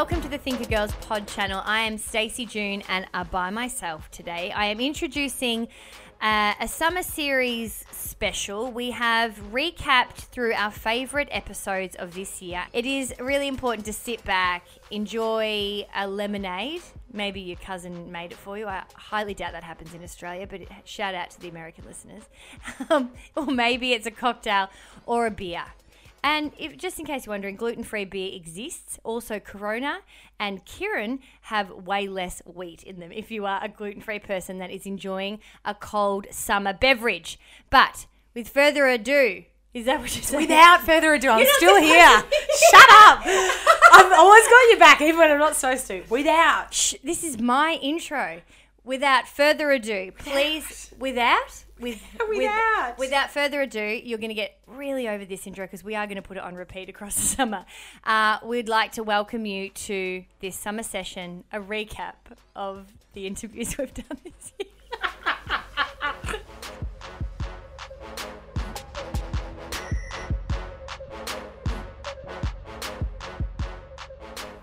Welcome to the Thinker Girls Pod channel. I am Stacey June and are by myself today. I am introducing uh, a summer series special. We have recapped through our favorite episodes of this year. It is really important to sit back, enjoy a lemonade. Maybe your cousin made it for you. I highly doubt that happens in Australia, but shout out to the American listeners. Um, or maybe it's a cocktail or a beer. And if, just in case you're wondering, gluten free beer exists. Also, Corona and Kirin have way less wheat in them if you are a gluten free person that is enjoying a cold summer beverage. But with further ado, is that what you're saying? Without further ado, I'm still here. Shut up. I've always got your back, even when I'm not supposed to. Without. Shh, this is my intro. Without further ado, please, without, with, with- Without. without further ado, you're going to get really over this intro because we are going to put it on repeat across the summer. Uh, we'd like to welcome you to this summer session, a recap of the interviews we've done this year.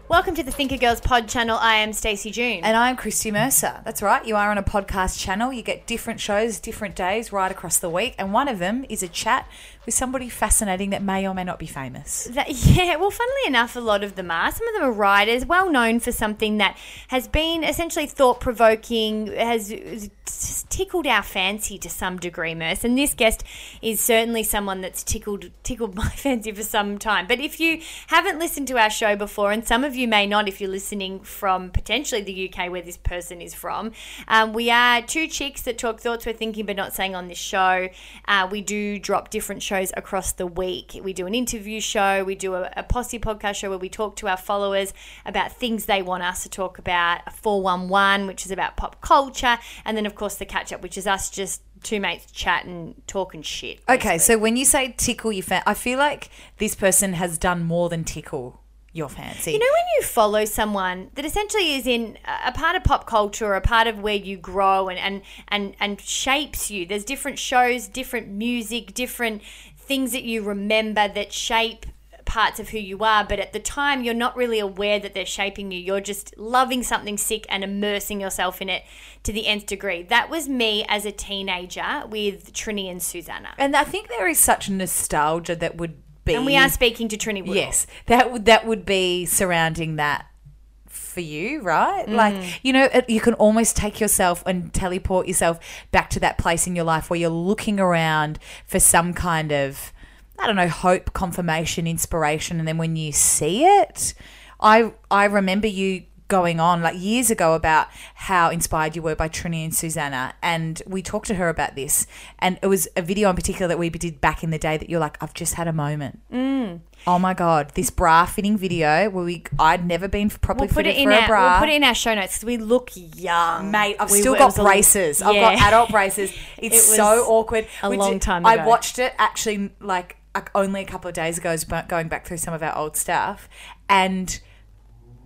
Welcome to the Thinker Girls Pod channel. I am Stacey June. And I'm Christy Mercer. That's right. You are on a podcast channel. You get different shows, different days right across the week. And one of them is a chat with somebody fascinating that may or may not be famous. That, yeah, well, funnily enough, a lot of them are. Some of them are writers, well known for something that has been essentially thought provoking, has tickled our fancy to some degree, Merce. And this guest is certainly someone that's tickled tickled my fancy for some time. But if you haven't listened to our show before, and some of you may not if you're listening from potentially the UK where this person is from, um, we are two chicks that talk thoughts we're thinking but not saying on this show. Uh, we do drop different shows across the week. We do an interview show, we do a, a posse podcast show where we talk to our followers about things they want us to talk about, a 411, which is about pop culture, and then, of course, the catch up, which is us just two mates chatting, talking shit. Okay, so when you say tickle your fan, I feel like this person has done more than tickle your fancy. You know when you follow someone that essentially is in a part of pop culture or a part of where you grow and, and, and, and shapes you. There's different shows, different music, different things that you remember that shape parts of who you are, but at the time you're not really aware that they're shaping you. You're just loving something sick and immersing yourself in it to the nth degree. That was me as a teenager with Trinny and Susannah. and I think there is such nostalgia that would be. And we are speaking to Trinny Woodall. Yes, that would that would be surrounding that for you, right? Mm. Like you know, you can almost take yourself and teleport yourself back to that place in your life where you're looking around for some kind of I don't know hope, confirmation, inspiration, and then when you see it, I I remember you going on like years ago about how inspired you were by Trinny and Susannah and we talked to her about this and it was a video in particular that we did back in the day that you're like I've just had a moment mm. Oh my god, this bra fitting video where we I'd never been properly We'll put fitted it in for a our bra. we'll put it in our show notes we look young, Mate, I've We still were- got was a- braces. I've got adult braces. It's It so awkward. a We long did- time I watched it actually like only a couple of days ago, going back through some of our old stuff, and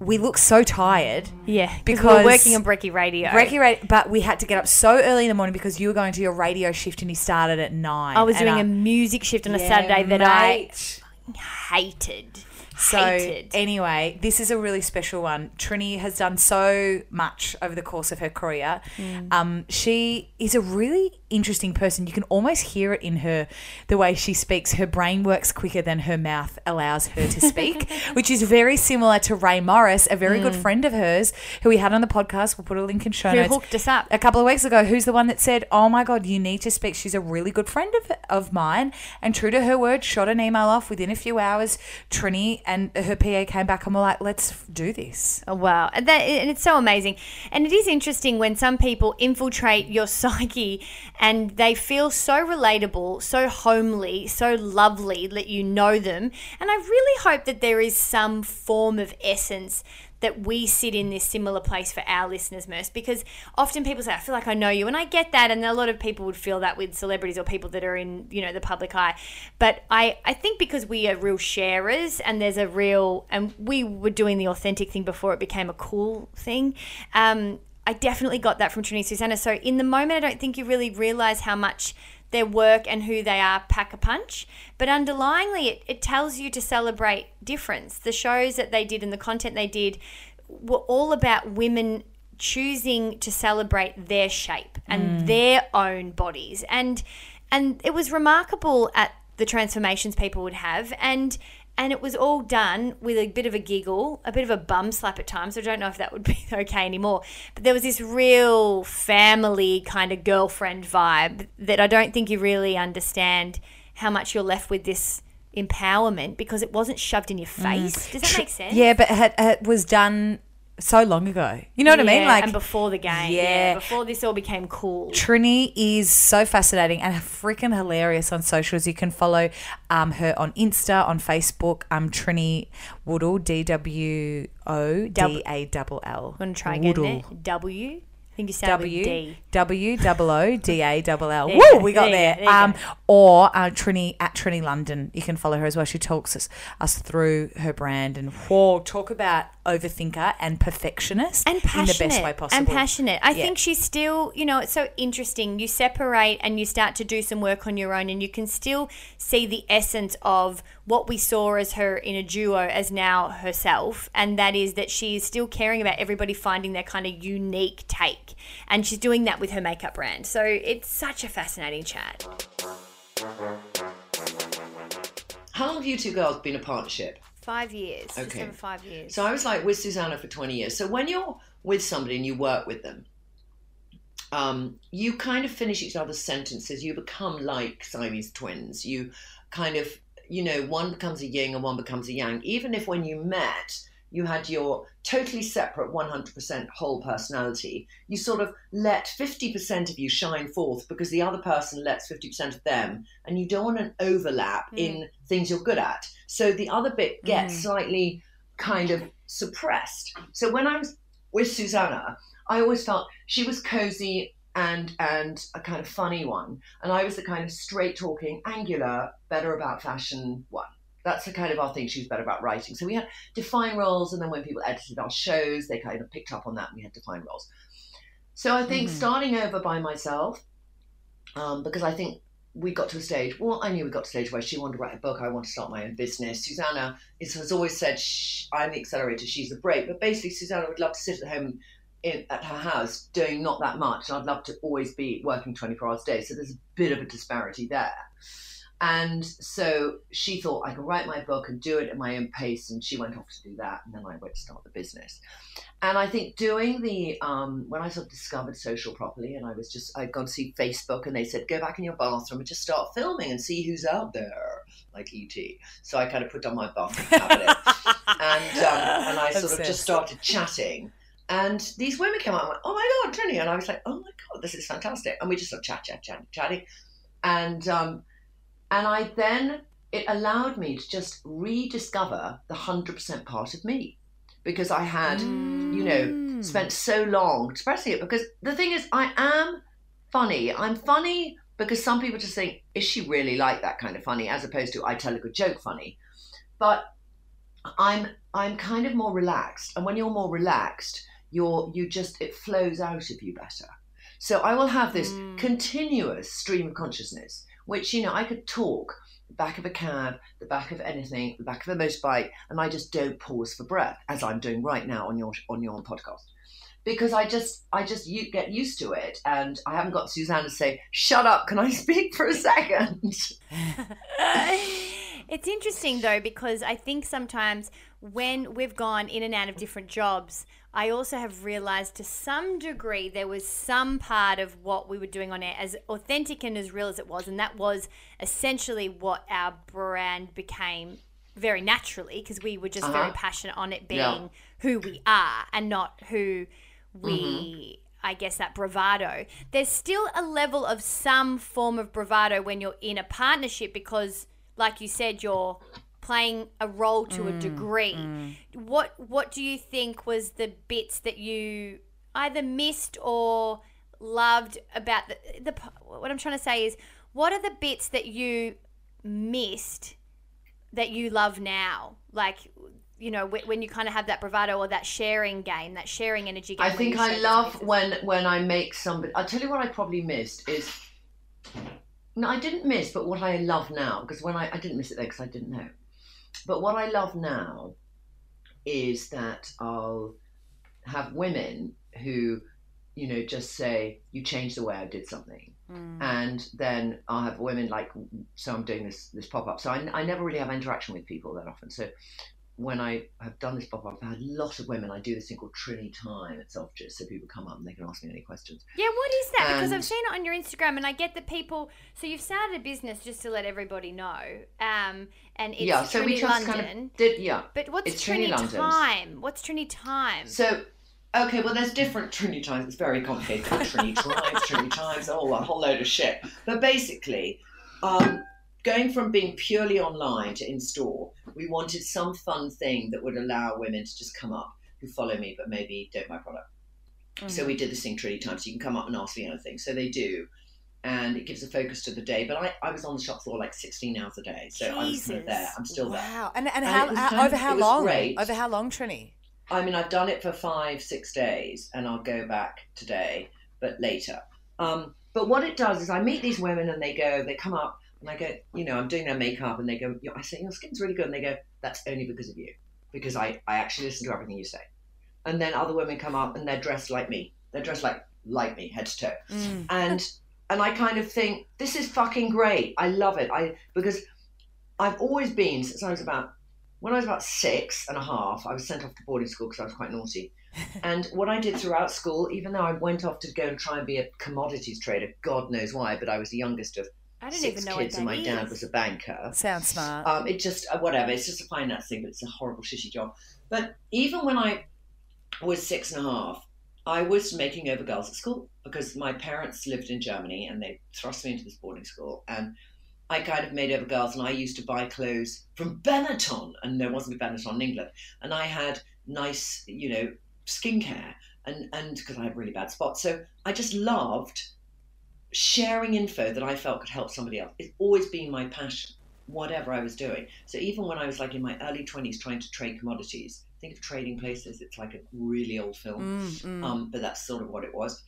we look so tired. Yeah, because because we were working on Brecky Radio. Brecky radio, but we had to get up so early in the morning because you were going to your radio shift and you started at nine. I was doing I- a music shift on a Saturday that mate. I hated. So hated. anyway, this is a really special one. Trinny has done so much over the course of her career. Mm. Um, she is a really interesting person. You can almost hear it in her, the way she speaks. Her brain works quicker than her mouth allows her to speak, which is very similar to Ray Morris, a very good friend of hers who we had on the podcast. We'll put a link in show Mm. Who notes. hooked us up. a couple of weeks ago. Who's the one that said, "Oh my God, you need to speak." She's a really good friend of of mine, and true to her word, shot an email off within a few hours. Trinny and her PA came back and were like, "Let's do this." Oh, wow. And, that, and it's so amazing. And it is interesting when some people infiltrate your psyche and they feel so relatable, so homely, so lovely that you know them. And I really hope that there is some form of essence that we sit in this similar place for our listeners, Merce, because often people say, I feel like I know you. And I get that. And a lot of people would feel that with celebrities or people that are in, you know, the public eye. But I, I think because we are real sharers and there's a real, and we were doing the authentic thing before it became a cool thing. Um, I definitely got that from Trinny Susannah. So in the moment, I don't think you really realize how much their work and who they are pack a punch. But underlyingly, it, it tells you to celebrate difference. The shows that they did and the content they did were all about women choosing to celebrate their shape and mm. their own bodies. And and it was remarkable at the transformations people would have and and it was all done with a bit of a giggle, a bit of a bum slap at times. I don't know if that would be okay anymore. But there was this real family kind of girlfriend vibe that I don't think you really understand how much you're left with this empowerment because it wasn't shoved in your mm. face. Does that make sense? Yeah, but it, it was done so long ago. You know what I mean? Like and before the game, Yeah. before this all became cool. Trinny is so fascinating and freaking hilarious on socials. You can follow um, her on Insta, on Facebook. Um, Trinny Woodall, D W O D A double L. I'm gonna try again. There. W. Think you said W D. W double O D A double L. Woo, we got there there. Um, or uh, Trinny at Trinny London. You can follow her as well. She talks us, us through her brand and whoa, talk about overthinker and perfectionist and passionate in the best way possible. and passionate. I Yeah. think she's still, you know, it's so interesting. You separate and you start to do some work on your own, and you can still see the essence of what we saw as her in a duo as now herself, and that is that she is still caring about everybody finding their kind of unique take, and she's doing that with her makeup brand. So it's such a fascinating chat. How long have you two girls been a partnership? Five years, just Okay. over five years. So I was like with Susannah for 20 years. So when you're with somebody and you work with them, um, you kind of finish each other's sentences. You become like Siamese twins. You kind of, you know, one becomes a yin and one becomes a yang. Even if when you met, you had your totally separate 100% whole personality, you sort of let 50% of you shine forth because the other person lets 50% of them, and you don't want an overlap hmm. in things you're good at. So the other bit gets hmm. slightly kind of suppressed. So when I was with Susannah, I always felt she was cozy and and a kind of funny one, and I was the kind of straight talking, angular, better about fashion one. That's the kind of our thing. She was better about writing. So we had defined roles, and then when people edited our shows, they kind of picked up on that, and we had defined roles. So I think starting over by myself, um, because I think we got to a stage. Well, I knew we got to a stage where she wanted to write a book. I want to start my own business. Susannah is, has always said I'm the accelerator. She's the brake. But basically, Susannah would love to sit at home in, at her house doing not that much. And I'd love to always be working 24 hours a day. So there's a bit of a disparity there. And so she thought I could write my book and do it at my own pace. And she went off to do that. And then I went to start the business. And I think doing the, um, when I sort of discovered social properly, and I was just, I'd gone to see Facebook and they said, go back in your bathroom and just start filming and see who's out there, like E.T. So I kind of put on my bathroom tablet and, um, and I sort of just started chatting. And these women came out and went, oh my God, Trinny. And I was like, oh my God, this is fantastic. And we just started chat, chat, chat, chatting. And, um, and I then, it allowed me to just rediscover the 100% part of me because I had, you know, spent so long expressing it. Because the thing is, I am funny. I'm funny because some people just think, is she really like that kind of funny? As opposed to, I tell a good joke funny. But I'm I'm kind of more relaxed, and when you're more relaxed, you're you just it flows out of you better. So I will have this hmm. continuous stream of consciousness, which you know I could talk the back of a cab, the back of anything, the back of a motorbike, and I just don't pause for breath, as I'm doing right now on your on your podcast. because I just I just you get used to it, and I haven't got Suzanne to say, "Shut up, can I speak for a second? it's interesting though because I think sometimes when we've gone in and out of different jobs, I also have realized to some degree there was some part of what we were doing on air as authentic and as real as it was, and that was essentially what our brand became very naturally because we were just Uh-huh. very passionate on it being Yeah. who we are and not who we Mm-hmm. I guess that bravado. There's still a level of some form of bravado when you're in a partnership because like you said you're playing a role to Mm, a degree. What what do you think was the bits that you either missed or loved about the, the what I'm trying to say is what are the bits that you missed that you love now? Like, you know, when you kind of have that bravado or that sharing game, that sharing energy game. I think I love when when I make somebody. I'll tell you what I probably missed is. No, I didn't miss, but what I love now because when I I didn't miss it there because I didn't know, but what I love now is that I'll have women who, you know, just say you changed the way I did something, mm. and then I'll have women like so I'm doing this this pop up. So I, I never really have interaction with people that often. So when I have done this pop up, I've had a lot of women. I do this thing called Trinny Time at Selfridges, so people come up and they can ask me any questions. Yeah, what is that? Because I've seen it on your Instagram, and I get that people. So you've started a business just to let everybody know, um, and it's yeah, so Trinny we just London. kind of did yeah. But what's it's Trinny, Trinny. Time? What's Trinny Time? So okay, well there's different Trinny Times. It's very complicated. Trinny Times, Trinny Times, oh a whole load of shit. But basically, um, going from being purely online to in store, we wanted some fun thing that would allow women to just come up who follow me but maybe don't buy product. So we did this thing Trinny Times. You can come up and ask me anything. So they do. And it gives a focus to the day. But I, I was on the shop floor like 16 hours a day. So I was kind of there. I'm still there. Wow. And, and, And how, how- kind over how long? great. Over how long, Trinny? I mean, I've done it for five, six days, and I'll go back today, but later. Um, but what it does is I meet these women, and they go, they come up, and I go, you know, I'm doing their makeup, and they go, "Your- I say, your skin's really good, and they go, that's only because of you, because I, I actually listen to everything you say. And then other women come up, and they're dressed like me. They're dressed like like me, head to toe, mm. and and I kind of think this is fucking great. I love it. I because I've always been since I was about when I was about six and a half, I was sent off to boarding school because I was quite naughty. and what I did throughout school, even though I went off to go and try and be a commodities trader, God knows why, but I was the youngest of I don't six even know kids, what and that my dad was a banker. Sounds smart. Um, it just uh, whatever. It's just a finance thing, but it's a horrible shitty job. But even when I was six and a half, I was making over girls at school because my parents lived in Germany and they thrust me into this boarding school and. I kind of made over girls, and I used to buy clothes from Benetton, and there wasn't a Benetton in England. And I had nice, you know, skincare, and and because I had really bad spots, so I just loved sharing info that I felt could help somebody else. It's always been my passion, whatever I was doing. So even when I was like in my early 20s trying to trade commodities, think of Trading Places, it's like a really old film, Mm, mm. um, but that's sort of what it was.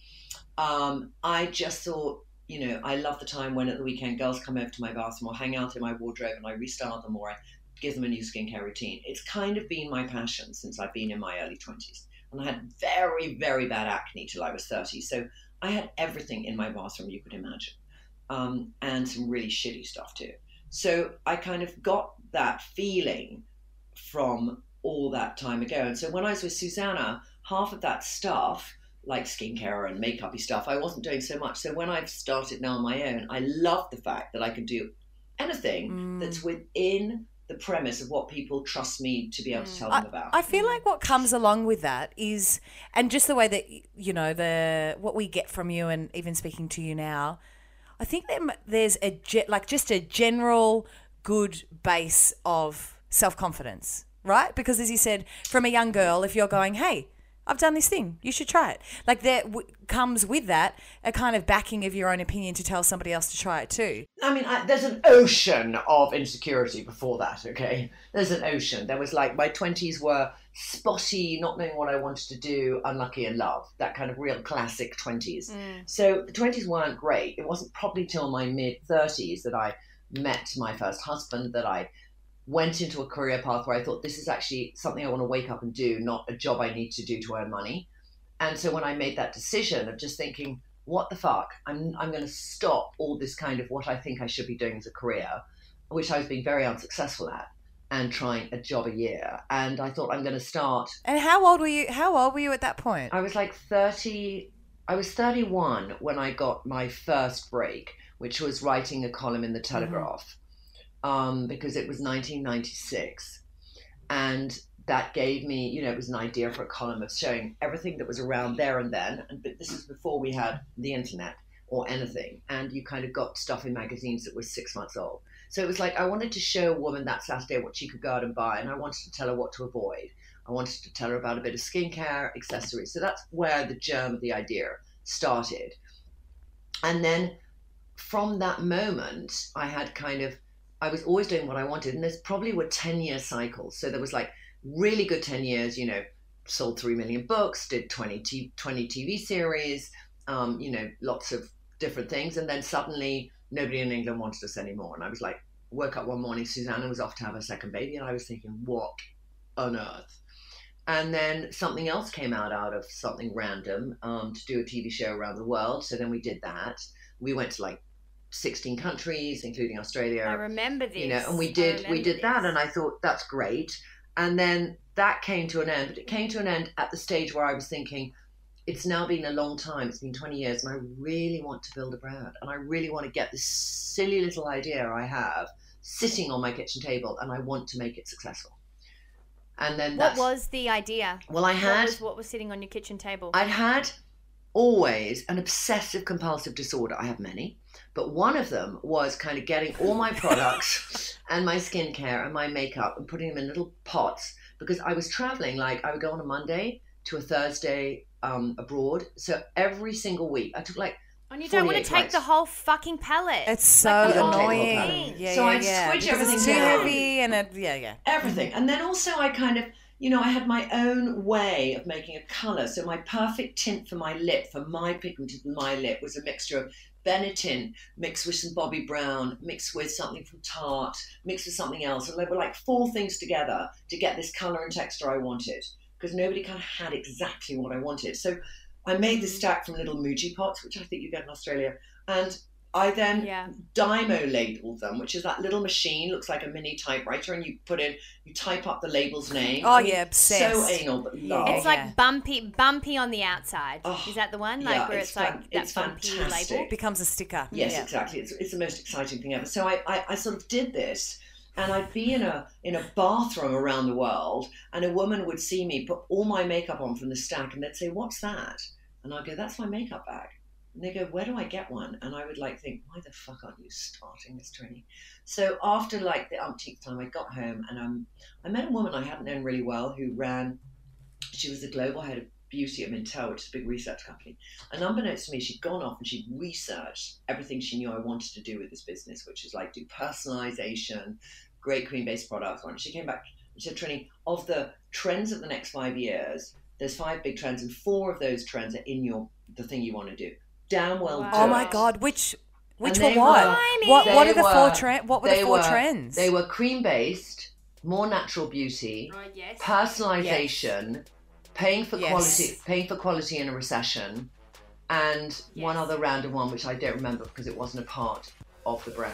Um, I just thought, you know, I love the time when at the weekend girls come over to my bathroom or hang out in my wardrobe and I restyle them or I give them a new skincare routine. It's kind of been my passion since I've been in my early 20s. And I had very, very bad acne till I was 30. So I had everything in my bathroom you could imagine, um, and some really shitty stuff too. So I kind of got that feeling from all that time ago. And so when I was with Susannah, half of that stuff, like skincare and makeupy stuff, I wasn't doing so much. So when I've started now on my own, I love the fact that I can do anything Mm. that's within the premise of what people trust me to be able to mm. tell them about. I feel mm. like what comes along with that is, and just the way that you know the what we get from you, and even speaking to you now, I think there, there's a ge- like just a general good base of self confidence, right? Because as you said, from a young girl, if you're going, hey. I've done this thing. You should try it. Like there w- comes with that a kind of backing of your own opinion to tell somebody else to try it too. I mean, I, there's an ocean of insecurity before that, okay? There's an ocean. There was like, my 20s were spotty, not knowing what I wanted to do, unlucky in love, that kind of real classic 20s. Mm. So the 20s weren't great. It wasn't probably till my mid 30s that I met my first husband, that I went into a career path where I thought this is actually something I want to wake up and do, not a job I need to do to earn money. And so when I made that decision of just thinking, what the fuck, I'm I'm going to stop all this kind of what I think I should be doing as a career, which I was being very unsuccessful at, and trying a job a year. And I thought I'm going to start. And how old were you? How old were you at that point? I was like 30. I was 31 when I got my first break, which was writing a column in the mm-hmm. Telegraph, um, because it was 1996, and that gave me, you know, it was an idea for a column of showing everything that was around there and then. And but this is before we had the internet or anything, and you kind of got stuff in magazines that was six months old. So it was like I wanted to show a woman that Saturday what she could go out and buy, and I wanted to tell her what to avoid. I wanted to tell her about a bit of skincare, accessories. So that's where the germ of the idea started. And then from that moment, I had kind of, I was always doing what I wanted. And there's probably were 10 year cycles. So there was like really good 10 years, you know, sold 3 million books, did 20, t- 20 TV series, um, you know, lots of different things. And then suddenly nobody in England wanted us anymore. And I was like, woke up one morning, Susannah was off to have her second baby. And I was thinking, what on earth? And then something else came out out of something random um, to do a TV show around the world. So then we did that. We went to like 16 countries, including Australia. I remember this. You know, and we did we did that, this. and I thought that's great. And then that came to an end, but it came to an end at the stage where I was thinking, it's now been a long time. It's been 20 years, and I really want to build a brand, and I really want to get this silly little idea I have sitting on my kitchen table, and I want to make it successful. And then What was the idea? well, I had What was, what was sitting on your kitchen table? I'd had always an obsessive compulsive disorder. I have many, but one of them was kind of getting all my products and my skincare and my makeup and putting them in little pots because I was traveling. Like I would go on a Monday to a Thursday um, abroad. So every single week, I took like and you don't want to take flights. the whole fucking pallet. It's so Like annoying. Yeah, So yeah, I'd yeah. switch because it's too down. heavy and it, yeah, yeah. everything. And then also, I kind of, you know, I had my own way of making a colour. So my perfect tint for my lip, for my pigmented my lip, was a mixture of Benetton mixed with some Bobbi Brown, mixed with something from Tarte, mixed with something else. And they were like four things together to get this colour and texture I wanted. Because nobody kind of had exactly what I wanted. So I made this mm. stack from little Muji pots, which I think you get in Australia. And I then Yeah. Dymo labeled them, which is that little machine, looks like a mini typewriter, and you put in, you type up the label's name. Oh, yeah, obsessed. So anal, but Yeah. love. It's yeah. like bumpy, bumpy on the outside. Oh, Is that the one? Like yeah, where it's it's, like fan- that it's bumpy fantastic. label. Becomes a sticker. Yes, yeah. exactly. It's, it's the most exciting thing ever. So I, I, I sort of did this, and I'd be in a in a bathroom around the world, and a woman would see me put all my makeup on from the stack, and they'd say, "What's that?" And I'd go, "That's my makeup bag." And they go, "Where do I get one?" And I would like think, "Why the fuck aren't you starting this training?" So after like the umpteenth time, I got home, and um, I met a woman I hadn't known really well who ran. She was the global head of beauty at Mintel, which is a big research company. And unbeknownst to me, she'd gone off and she'd researched everything she knew I wanted to do with this business, which is like do personalization, great cream based products. And she came back she said, Trinny, of the trends of the next five years, there's five big trends, and four of those trends are in your the thing you want to do. Damn well Wow. do Oh my god, which which And were what? were- What what are the four were- trends? What were the four were- trends? They were cream based, more natural beauty, Oh, yes. personalization, paying for Yes. quality, paying for quality in a recession, and one Yes. other random one which I don't remember because it wasn't a part of the brand.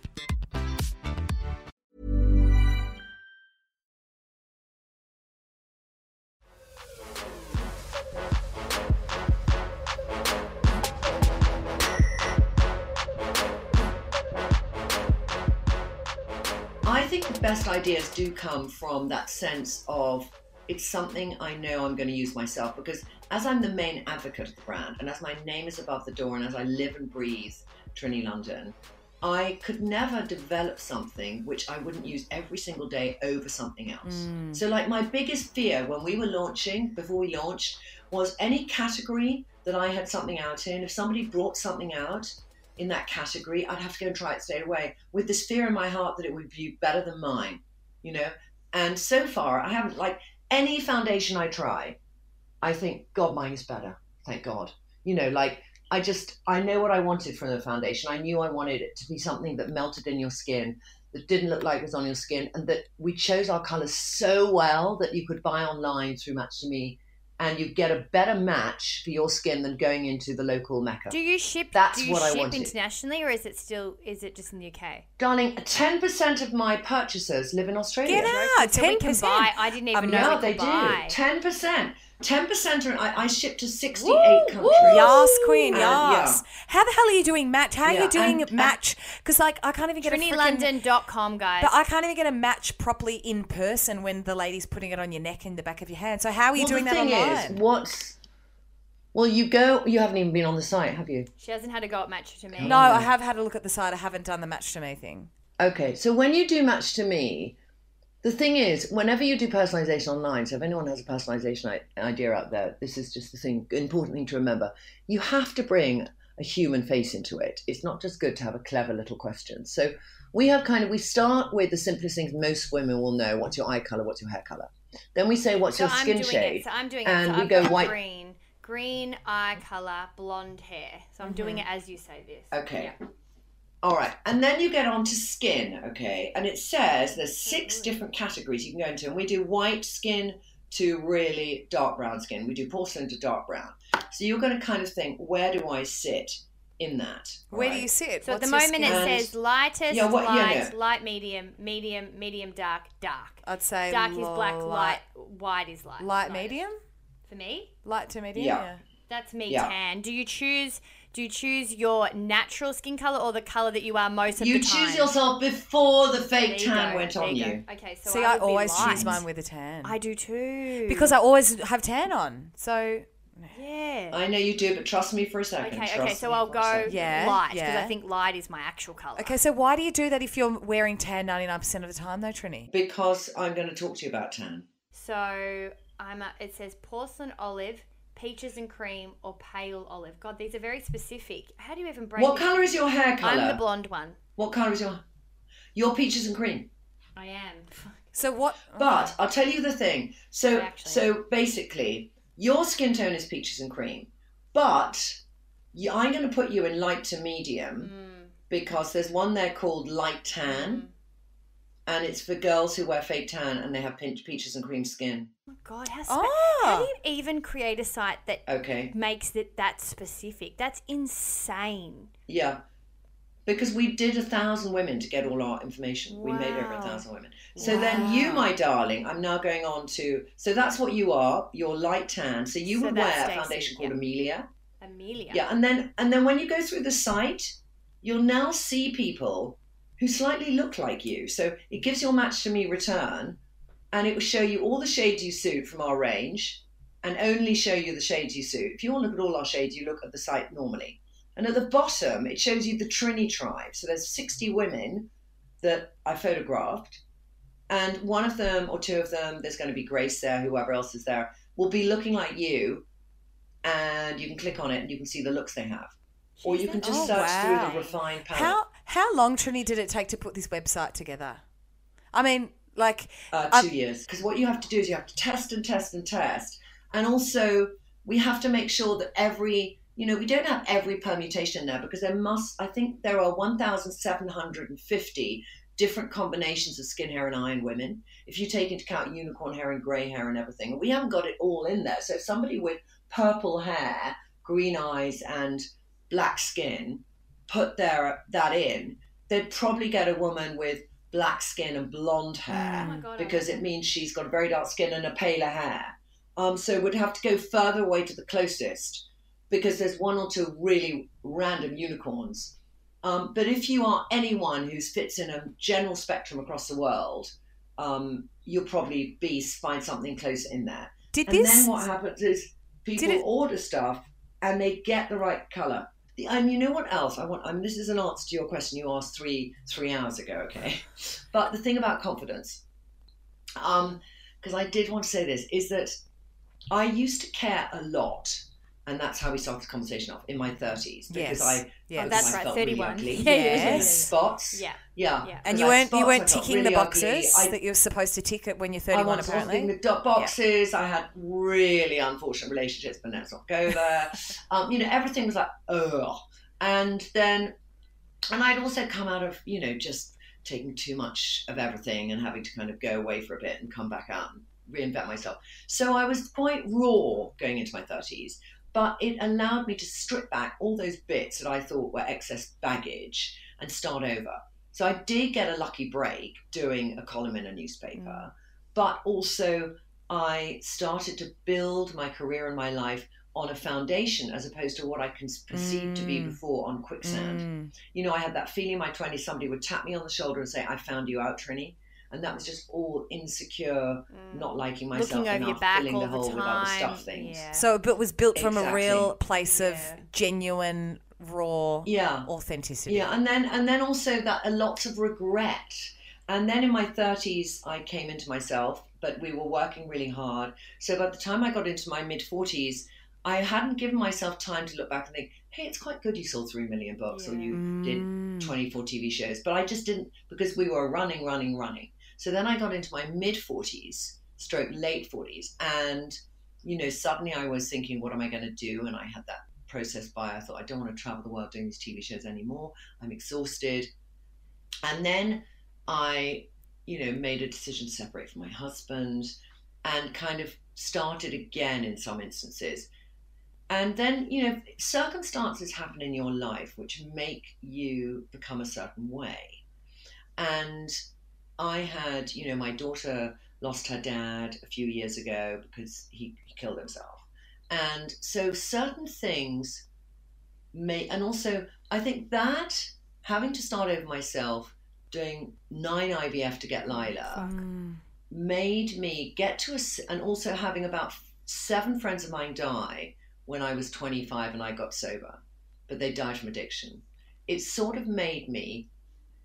think the best ideas do come from that sense of it's something I know I'm going to use myself because as I'm the main advocate of the brand and as my name is above the door and as I live and breathe Trinny London, I could never develop something which I wouldn't use every single day over something else. Mm. So, like, my biggest fear when we were launching, before we launched, was any category that I had something out in, if somebody brought something out in that category, I'd have to go and try it straight away with this fear in my heart that it would be better than mine, you know? And so far, I haven't, like, any foundation I try, I think, God, mine is better. Thank God. You know, like, I just, I know what I wanted from the foundation. I knew I wanted it to be something that melted in your skin, that didn't look like it was on your skin, and that we chose our colors so well that you could buy online through Match to Me and you get a better match for your skin than going into the local mecca. Do you ship? That's do you what I ship wanted. internationally, or is it still? Is it just in the UK? Darling, 10% of my purchasers live in Australia. Get out, So we can 10%. buy. I didn't even Um, know Yeah, we they could do. buy. 10%. 10% I, I ship to 68 Woo, countries. woo. Yas, queen, And, yas. How the hell are you doing match? How are Yeah, you doing and- uh, match? Because like I can't even get a freaking- TrinnyLondon.com, guys. But I can't even get a match properly in person when the lady's putting it on your neck in the back of your hand. So how are you well, doing the that online? is, what's. Well, you go. You haven't even been on the site, have you? she hasn't had a go at match to me. no, I have had a look at the site. I haven't done the match to me thing. Okay, so when you do Match to Me, the thing is, whenever you do personalization online, so if anyone has a personalization idea out there, this is just the thing, important thing to remember. You have to bring a human face into it. It's not just good to have a clever little question. So we have kind of, we start with the simplest things most women will know what's your eye color, what's your hair color. Then we say, what's So your I'm skin shade? So I'm doing and it. So we I've go white. green, green eye color, blonde hair. So I'm doing mm-hmm. it as you say this. Okay. Yeah. All right, and then you get on to skin, okay? And it says there's six mm-hmm. different categories you can go into, and we do white skin to really dark brown skin. We do porcelain to dark brown. So you're going to kind of think, where do I sit in that? Where do you sit? So at the moment it skin? And- says lightest, Yeah, what- yeah, light, light, medium, medium, medium, dark, dark. I'd say Dark is black, light- light, white is light. light lightest. medium, For me, light to medium. Yeah. Yeah. that's me Yeah. tan. Do you choose? Do you choose your natural skin color or the color that you are most of You the time? You choose yourself before the fake you tan go, went there on you you. Okay, so See, I, I, always choose mine with a tan. I do too. because I always have tan on. So yeah. I know you do, but trust me for a second. Okay, trust okay, so I'll go. Yeah, light because yeah. I think light is my actual color. okay, so why do you do that if you're wearing tan ninety nine percent of the time, though, Trinny? Because I'm going to talk to you about tan. So I'm. A, it says porcelain olive, peaches and cream, or pale olive. God, these are very specific. How do you even break? What it? colour is your hair colour? I'm the blonde one. What colour is your... Your peaches and cream. I am. So what? But I'll tell you the thing. So Actually. so basically, your skin tone is peaches and cream, but I'm going to put you in light to medium Mm, because there's one there called light tan, and it's for girls who wear fake tan and they have pinch, peaches and cream skin. Oh God, how, spe- Ah. how do you even create a site that Okay, makes it that specific? That's insane. yeah. Because we did a thousand women to get all our information. We made over a thousand women. So then you, my darling, I'm now going on to. So that's what you are. You're light tan. So you So would that's wear a foundation called yeah. Amelia. Amelia. Yeah, and then and then when you go through the site, you'll now see people who slightly look like you. So it gives your match to me return, and it will show you all the shades you suit from our range, and only show you the shades you suit. If you want to look at all our shades, you look at the site normally. And at the bottom, it shows you the Trinny tribe. So there's 60 women that I photographed, and one of them or two of them, there's going to be Grace there, whoever else is there, will be looking like you, and you can click on it and you can see the looks they have. Or you can just Oh, search through the refined palette. How how long, Trinny, did it take to put this website together? I mean, like, uh, Um, two years. Because what you have to do is you have to test and test and test. And also, we have to make sure that every, you know, we don't have every permutation there because there must, I think there are 1,750 different combinations of skin hair and eye in women. If you take into account unicorn hair and grey hair and everything, we haven't got it all in there. So somebody with purple hair, green eyes, and black skin, put their that in, they'd probably get a woman with black skin and blonde hair Oh God, because it means she's got a very dark skin and a paler hair. Um, so we'd have to go further away to the closest because there's one or two really random unicorns. Um, but if you are anyone who fits in a general spectrum across the world, um, you'll probably be find something close in there. Did And this? then what happens is people it- order stuff and they get the right color. The- And you know what else I want? I mean, this is an answer to your question you asked three three hours ago. Okay, but the thing about confidence, um, because I did want to say this, is that I used to care a lot, and that's how we started the conversation off in my thirties because Yes. I Yes. Oh, that's I right, felt really 31. ugly. Yeah, yeah, yeah, yeah. spots. Yeah. Yeah, Yeah. and you I weren't spots, you weren't ticking really the boxes. I that you're supposed to tick it when you're I 31 wasn't apparently. ticking the do- boxes. I had really unfortunate relationships, but let's not go there. um, you know, everything was like, ugh. And then, and I'd also come out of, you know, just taking too much of everything and having to kind of go away for a bit and come back out and reinvent myself. So I was quite raw going into my 30s, but it allowed me to strip back all those bits that I thought were excess baggage and start over. So I did get a lucky break doing a column in a newspaper, but also I started to build my career and my life on a foundation as opposed to what I can perceive to be Mm. before on quicksand. Mm. You know, I had that feeling in my 20s somebody would tap me on the shoulder and say, I found you out, Trinny. And that was just all insecure, not liking myself Mm. Looking over enough, your back filling all the the hole with other time. stuff things. Yeah. So it was built from a real place of Yeah. genuine, raw Yeah. authenticity. Yeah, and then and then also that a lot of regret. And then in my thirties, I came into myself, but we were working really hard. So by the time I got into my mid forties, I hadn't given myself time to look back and think, "Hey, it's quite good you sold three million books or you Mm. did twenty four TV shows." But I just didn't because we were running, running, running. So then I got into my mid forties, stroke late forties, and you know suddenly I was thinking, "What am I going to do?" And I had that process by I thought I don't want to travel the world doing these TV shows anymore. I'm exhausted. And then I, you know, made a decision to separate from my husband and kind of started again in some instances. And then, you know, circumstances happen in your life which make you become a certain way. And I had, you know, my daughter lost her dad a few years ago because he, he killed himself. And so certain things may, and also I think that having to start over myself, doing nine IVF to get Lyla, Mm. made me get to a, and also having about seven friends of mine die when I was 25 and I got sober, but they died from addiction. It sort of made me,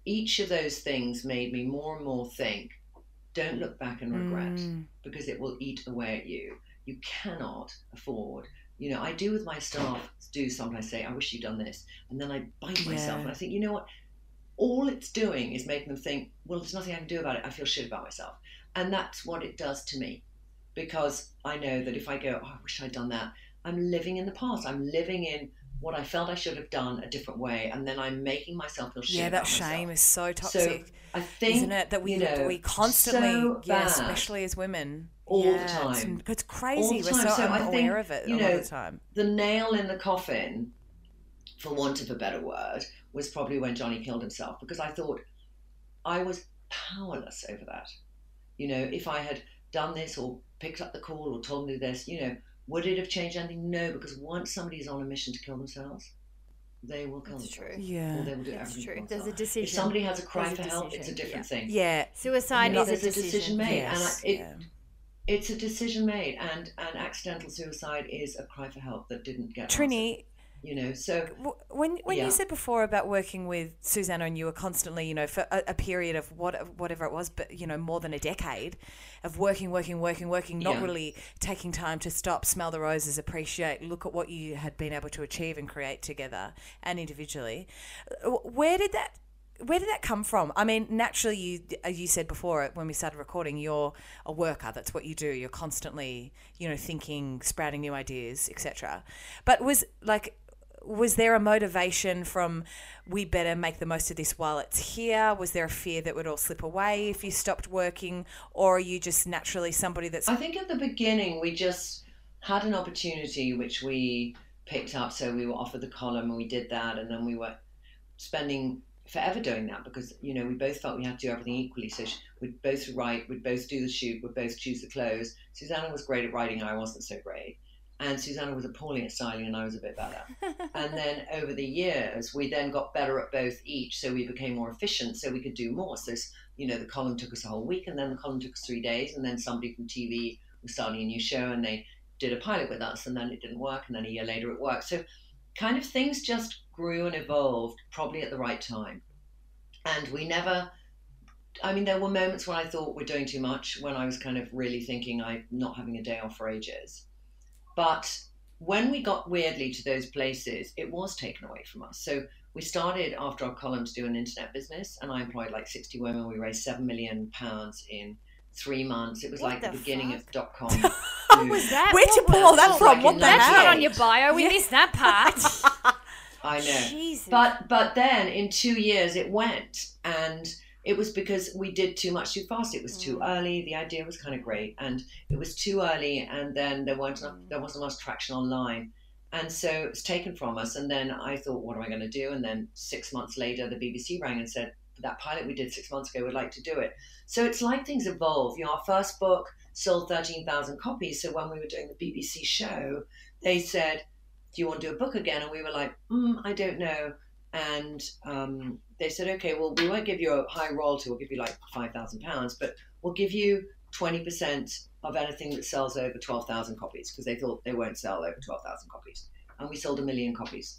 each of those things made me more and more think, don't look back and regret Mm. because it will eat away at you. You cannot afford. You know, I do with my staff, do sometimes say, I wish you'd done this. And then I bite myself and I think, you know what? All it's doing is making them think, well, there's nothing I can do about it. I feel shit about myself. And that's what it does to me. Because I know that if I go, oh, I wish I'd done that, I'm living in the past. I'm living in what I felt I should have done a different way. And then I'm making myself feel shame. Yeah, that shame myself. is so toxic. So I think, isn't it? That we you know, we constantly, so yeah, especially as women, All the yeah, it's- time. It's, crazy. All We're so, So I unaware think, of it you know, of the time. the nail in the coffin, for want of a better word, was probably when Johnny killed himself because I thought I was powerless over that. You know, if I had done this or picked up the call or told me this, you know, would it have changed anything? No, because once somebody is on a mission to kill themselves, they will kill That's themselves. true. Yeah. Or they will do That's everything. true. for There's a decision. If somebody has a cry There's a for help, it's a different yeah. thing. Yeah. Suicide You know, is a there's a decision. decision made, and I- Yes. it- yeah. It's a decision made, and, and accidental suicide is a cry for help that didn't get answered, Trinny, you know, so when when Yeah. you said before about working with Susannah and you were constantly, you know, for a, a period of what whatever it was, but you know, more than a decade of working, working, working, working, not Yeah. really taking time to stop, smell the roses, appreciate, look at what you had been able to achieve and create together and individually. Uh, Where did that where did that come from? I mean, naturally, you as you said before when we started recording, you're a worker. That's what you do. You're constantly, you know, thinking, sprouting new ideas, etc. But was like, was there a motivation from we better make the most of this while it's here? Was there a fear that would all slip away if you stopped working, or are you just naturally somebody that's I think at the beginning we just had an opportunity which we picked up. So we were offered the column and we did that, and then we were spending forever doing that because you know we both felt we had to do everything equally. So we'd both write, we'd both do the shoot, we'd both choose the clothes. Susannah was great at writing, I wasn't so great. And Susannah was appalling at styling, and I was a bit better. and then over the years, we then got better at both each, so we became more efficient, so we could do more. So you know, the column took us a whole week, and then the column took us three days, and then somebody from TV was starting a new show, and they did a pilot with us, and then it didn't work, and then a year later it worked. So kind of things just grew and evolved, probably at the right time. And we never. I mean, there were moments when I thought we're doing too much, when I was kind of really thinking I'm not having a day off for ages. But when we got weirdly to those places, it was taken away from us. So we started after our column to do an internet business, and I employed like 60 women. We raised seven million pounds in three months. It was What like the, the beginning fuck? of dot com. What was that? Where'd you pull all that from? like What in the That's hell? not on your bio. We missed that part. I know. Jesus. But but then in two years it went, and it was because we did too much too fast. It was too early. The idea was kind of great, and it was too early, and then there weren't enough, there wasn't much traction online, and so it was taken from us. And then I thought, what am I going to do? And then six months later, the BBC rang and said that pilot we did six months ago would like to do it. So it's like things evolve. You know, our first book sold thirteen thousand copies. So when we were doing the BBC show, they said, "Do you want to do a book again?" And we were like, mm, "I don't know." And um, they said, "Okay, well, we won't give you a high royalty. We'll give you like five thousand pounds, but we'll give you twenty percent of anything that sells over twelve thousand copies because they thought they won't sell over twelve thousand copies." And we sold a million copies.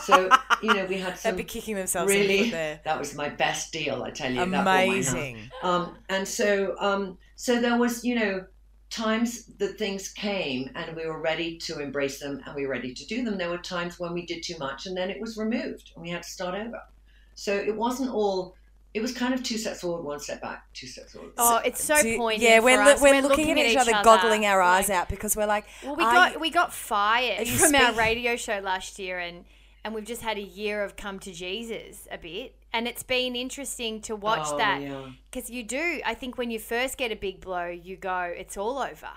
So you know, we had some They'd be kicking themselves really. there. That was my best deal, I tell you. That bought my house. Amazing. Um, and so, um, so there was, you know, times that things came and we were ready to embrace them and we were ready to do them. There were times when we did too much and then it was removed and we had to start over. So it wasn't all. It was kind of two steps forward, one step back, two steps forward. oh, it's so Do- poignant. yeah, we're, for lo- us. we're, looking, at each other, goggling our eyes like- out because we're like, Well, we got we got fired Are you from our radio show last year, and and we've just had a year of come to Jesus a bit, and it's been interesting to watch Oh, that yeah. because you do. I think when you first get a big blow, you go, it's all over.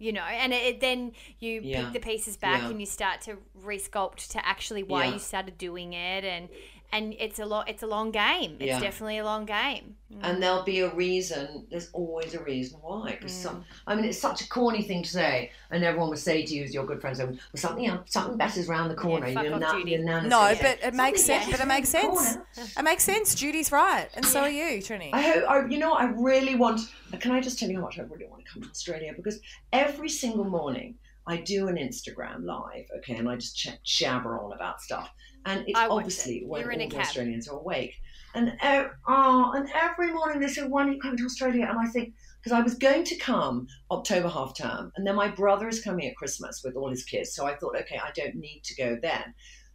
You know, and it, it- then you Yeah. pick the pieces back Yeah. and you start to resculpt to actually why Yeah. you started doing it, and and it's a lot. It's a long game. It's Yeah. definitely a long game. and there'll be a reason. There's always a reason why. Because Mm. some, I mean, it's such a corny thing to say, and everyone would say to you, as your good friends, "Well, something something better's around the corner." fuck You're off, not- you're nana no, saying, but it makes sense. But it makes better's around the sense. It makes sense. Judy's right, and so are you, Trinny. I hope, I, you know, I really want. Can I just tell you how much I really want to come to Australia? Because every single morning I do an Instagram live, okay, and I just ch- jabber on about stuff. And it's I obviously it. when all the cab. Australians are awake. And uh, oh, and every morning they say, "When are you coming to Australia?" And I think because I was going to come October half term, and then my brother is coming at Christmas with all his kids, so I thought, okay, I don't need to go then.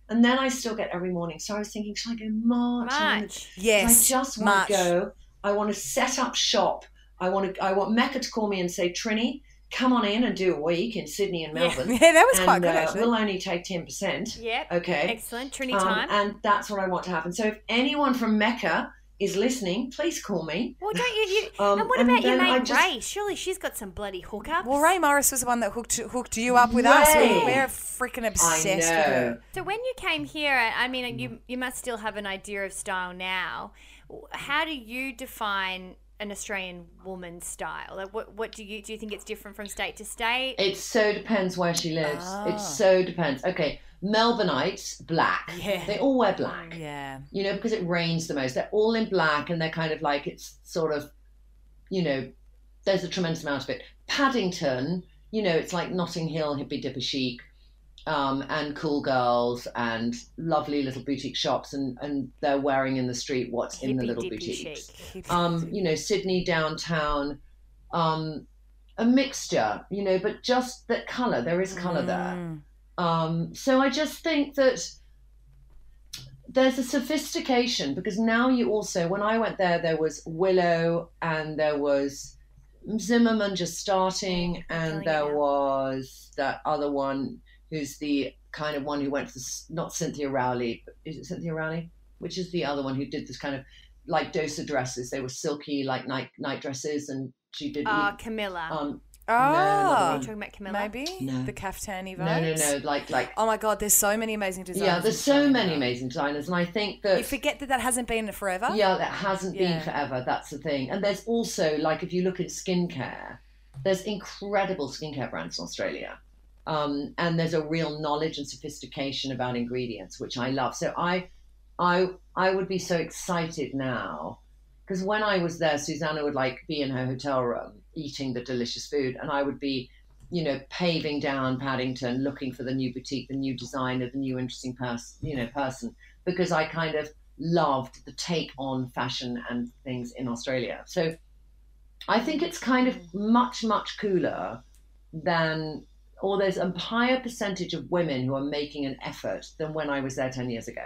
And then I still get every morning, so I was thinking, should I go March? I wanna- March. yes, I just want March. to go. I want to set up shop. I want to. I want Mecca to call me and say, Trinny, come on in and do a week in Sydney and Melbourne. Yeah, that was and, quite good uh, actually. We'll only take ten percent. Yep. Okay. Excellent. Trinny Um, time. and that's what I want to happen. So if anyone from Mecca is listening, please call me. well, don't you? you Um, and what and about your mate just- Ray? Surely she's got some bloody hookups. Well, Ray Morris was the one that hooked hooked you up with us. We're, we're freaking obsessed I with her. So when you came here, I mean, you you must still have an idea of style now. How do you define an Australian woman's style? Like, what what do you do? You think it's different from state to state? It so depends where she lives. Ah. It so depends. Okay, Melbourneites black. Yeah. They all wear black. Yeah. you know, because it rains the most. They're all in black and they're kind of like it's sort of, you know, there's a tremendous amount of it. Paddington, you know, it's like Notting Hill, hippy dipper chic, um, and cool girls and lovely little boutique shops, and, and they're wearing in the street what's in the little boutiques. Um, you know, Sydney downtown, um, a mixture, you know, but just that colour. There is colour there. Mm. Um, so I just think that there's a sophistication because now you also, when I went there, there was Willow and there was Zimmermann just starting, and it there was that other one who's the kind of one who went to this, not Cynthia Rowley, but is it Cynthia Rowley? Which is the other one who did this kind of like dosa dresses. They were silky, like night night dresses, and she did. Uh, Camilla. um, Oh, Are you talking about Camilla? maybe No. the caftani vibes. No, no, no. Like, like. Oh my god, there's so many amazing designers. yeah, there's so many now. amazing designers, and I think that You forget that that hasn't been forever. Yeah, that hasn't Yeah. been forever. That's the thing. And there's also like if you look at skincare, there's incredible skincare brands in Australia. Um, and there's a real knowledge and sophistication about ingredients, which I love. So I I I would be so excited now. Because when I was there, Susannah would like be in her hotel room eating the delicious food, and I would be, you know, paving down Paddington, looking for the new boutique, the new designer, the new interesting person, you know, person, because I kind of loved the take on fashion and things in Australia. So I think it's kind of much, much cooler than, or there's a higher percentage of women who are making an effort than when I was there 10 years ago.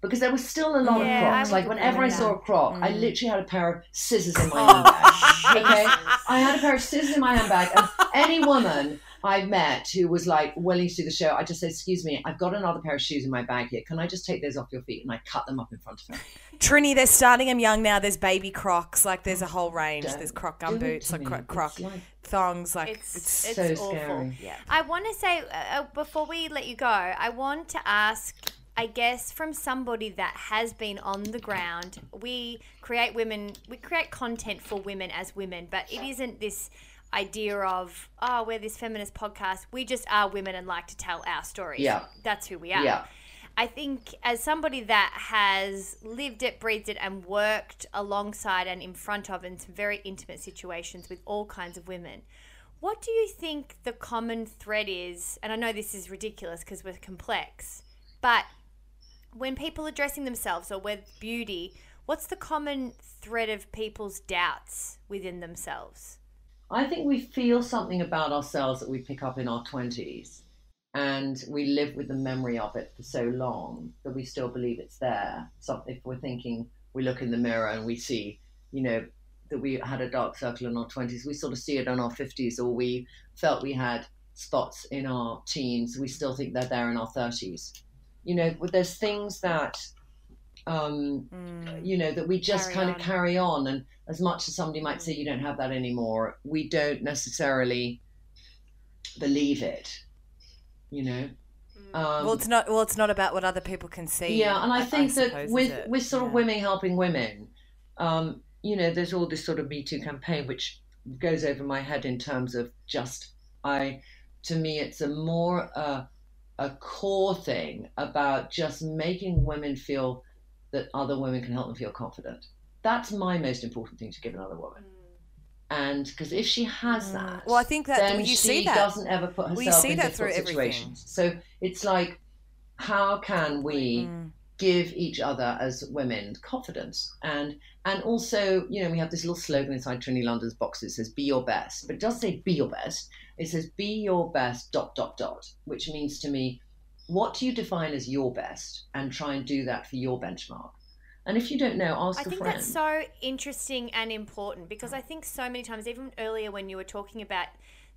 Because there was still a lot Yeah, of crocs. Like whenever I agree saw a croc, I Mm. literally had a pair of scissors in my Oh, handbag. okay, I had a pair of scissors in my handbag, and any woman I met who was like willing to do the show, I just said, "Excuse me, I've got another pair of shoes in my bag here. Can I just take those off your feet?" And I cut them up in front of her. Trinny, they're starting them young now. There's baby crocs. Like there's a whole range. Don't There's croc gum boots, like me. croc, croc like- thongs. Like It's, it's, it's, so awful. scary. yeah. I want to say uh, uh, before we let you go, I want to ask. I guess from somebody that has been on the ground, we create women, we create content for women as women, but it isn't this idea of oh we're this feminist podcast. We just are women and like to tell our stories. Yeah. that's who we are. Yeah. I think as somebody that has lived it, breathed it, and worked alongside and in front of in some very intimate situations with all kinds of women, what do you think the common thread is? And I know this is ridiculous because we're complex, but when people are dressing themselves or with beauty, what's the common thread of people's doubts within themselves? I think we feel something about ourselves that we pick up in our 20s and we live with the memory of it for so long that we still believe it's there. So if we're thinking, we look in the mirror and we see, you know, that we had a dark circle in our 20s, we sort of see it in our 50s, or we felt we had spots in our teens, we still think they're there in our 30s. You know, there's things that um, you know, that we just Carry kind on. of carry on. And as much as somebody might say you don't have that anymore, we don't necessarily believe it. You know. Um, well, it's not. Well, it's not about what other people can see. yeah, and I think that with it? with sort of women helping women, um, you know, there's all this sort of Me Too campaign which goes over my head in terms of just I, to me, it's a more uh, a core thing about just making women feel that other women can help them feel confident. That's my most important thing to give another woman. And because if she has that, Mm. Well, I think that- then you she see that. doesn't ever put herself Well, in that difficult through everything. situations. So it's like, how can we Mm. give each other as women confidence and and also you know we have this little slogan inside Trinny London's box that says be your best but it does say be your best it says be your best dot dot dot which means to me what do you define as your best and try and do that for your benchmark and if you don't know ask I think friend that's so interesting and important because I think so many times, even earlier when you were talking about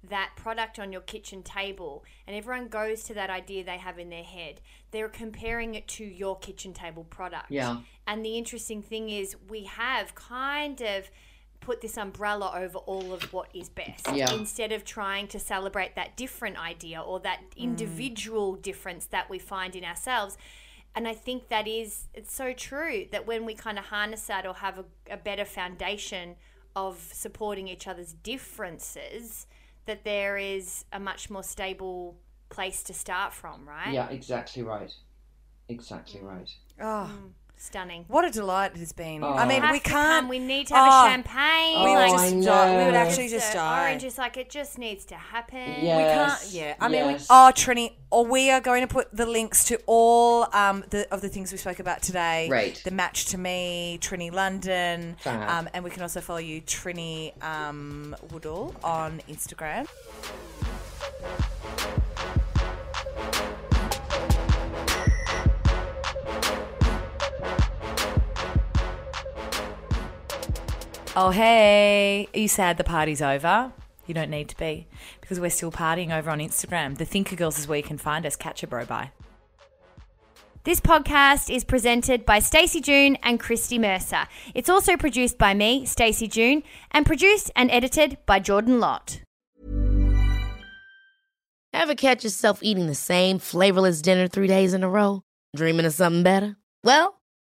that product on your kitchen table, and everyone goes to that idea they have in their head, they're comparing it to your kitchen table product. Yeah. And the interesting thing is, we have kind of put this umbrella over all of what is best Yeah. instead of trying to celebrate that different idea or that mm. individual difference that we find in ourselves. And I think that is it's so true that when we kind of harness that or have a, a better foundation of supporting each other's differences, that there is a much more stable place to start from, right? yeah exactly right. Exactly mm. right. Oh, Stunning. what a delight it has been. Oh. I mean, Have we can't. come, We need to have Oh, a champagne. We would like, I just die. We would actually just the die. Orange is like it just needs to happen. Yeah. We Yes, can't. Yeah, I mean, we, oh, Trinny, or we are going to put the links to all um, the, of the things we spoke about today. Right. The match to me, Trinny London, um, and we can also follow you, Trinny um, Woodall, on Instagram. Oh, hey. Are you sad the party's over? You don't need to be because we're still partying over on Instagram. The Thinker Girls is where you can find us. Catch a bro bye. This podcast is presented by Stacey June and Christy Mercer. It's also produced by me, Stacey June, and produced and edited by Jordan Lott. Ever catch yourself eating the same flavorless dinner three days in a row? Dreaming of something better? Well,